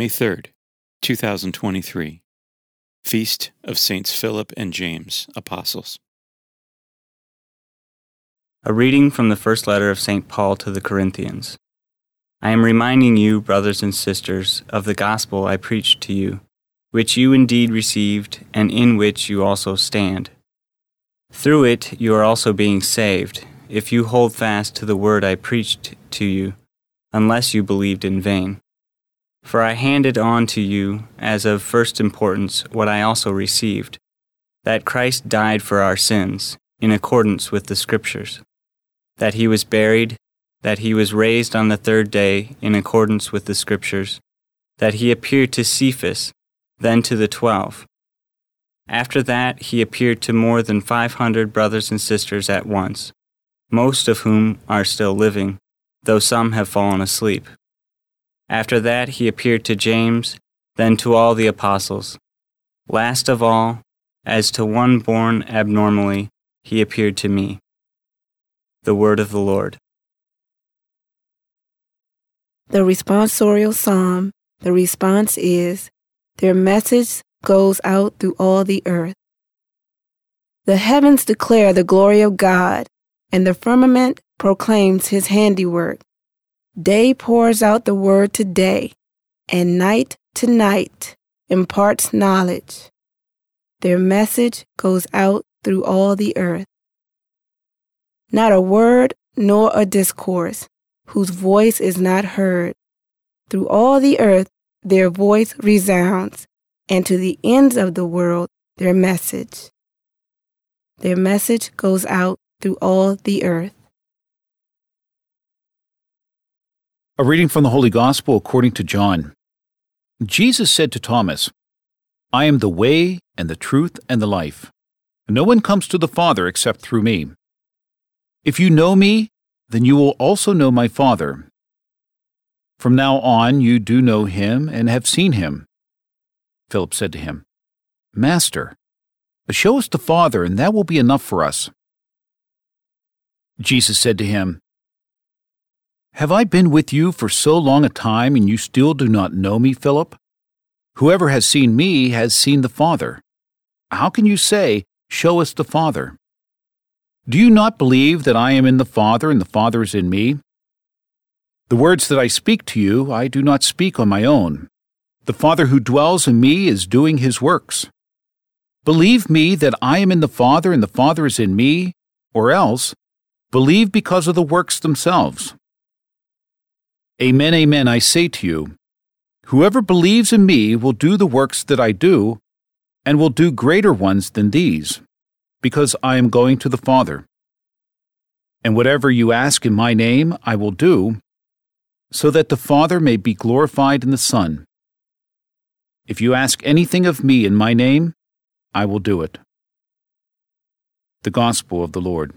May 3rd, 2023. Feast of Saints Philip and James, Apostles. A reading from the first letter of St. Paul to the Corinthians. I am reminding you, brothers and sisters, of the gospel I preached to you, which you indeed received, and in which you also stand. Through it you are also being saved, if you hold fast to the word I preached to you, unless you believed in vain. For I handed on to you, as of first importance, what I also received that Christ died for our sins, in accordance with the Scriptures, that he was buried, that he was raised on the third day, in accordance with the Scriptures, that he appeared to Cephas, then to the twelve. After that, he appeared to more than five hundred brothers and sisters at once, most of whom are still living, though some have fallen asleep. After that, he appeared to James, then to all the apostles. Last of all, as to one born abnormally, he appeared to me. The word of the Lord. The responsorial psalm, the response is, Their message goes out through all the earth. The heavens declare the glory of God, and the firmament proclaims his handiwork. Day pours out the word to day, and night to night imparts knowledge. Their message goes out through all the earth. Not a word nor a discourse, whose voice is not heard. Through all the earth their voice resounds, and to the ends of the world their message. Their message goes out through all the earth. A reading from the Holy Gospel according to John. Jesus said to Thomas, I am the way and the truth and the life. No one comes to the Father except through me. If you know me, then you will also know my Father. From now on you do know him and have seen him. Philip said to him, Master, show us the Father, and that will be enough for us. Jesus said to him, have I been with you for so long a time, and you still do not know me, Philip? Whoever has seen me has seen the Father. How can you say, Show us the Father? Do you not believe that I am in the Father, and the Father is in me? The words that I speak to you, I do not speak on my own. The Father who dwells in me is doing his works. Believe me that I am in the Father, and the Father is in me, or else, believe because of the works themselves. Amen, amen, I say to you, whoever believes in me will do the works that I do, and will do greater ones than these, because I am going to the Father. And whatever you ask in my name, I will do, so that the Father may be glorified in the Son. If you ask anything of me in my name, I will do it. The Gospel of the Lord.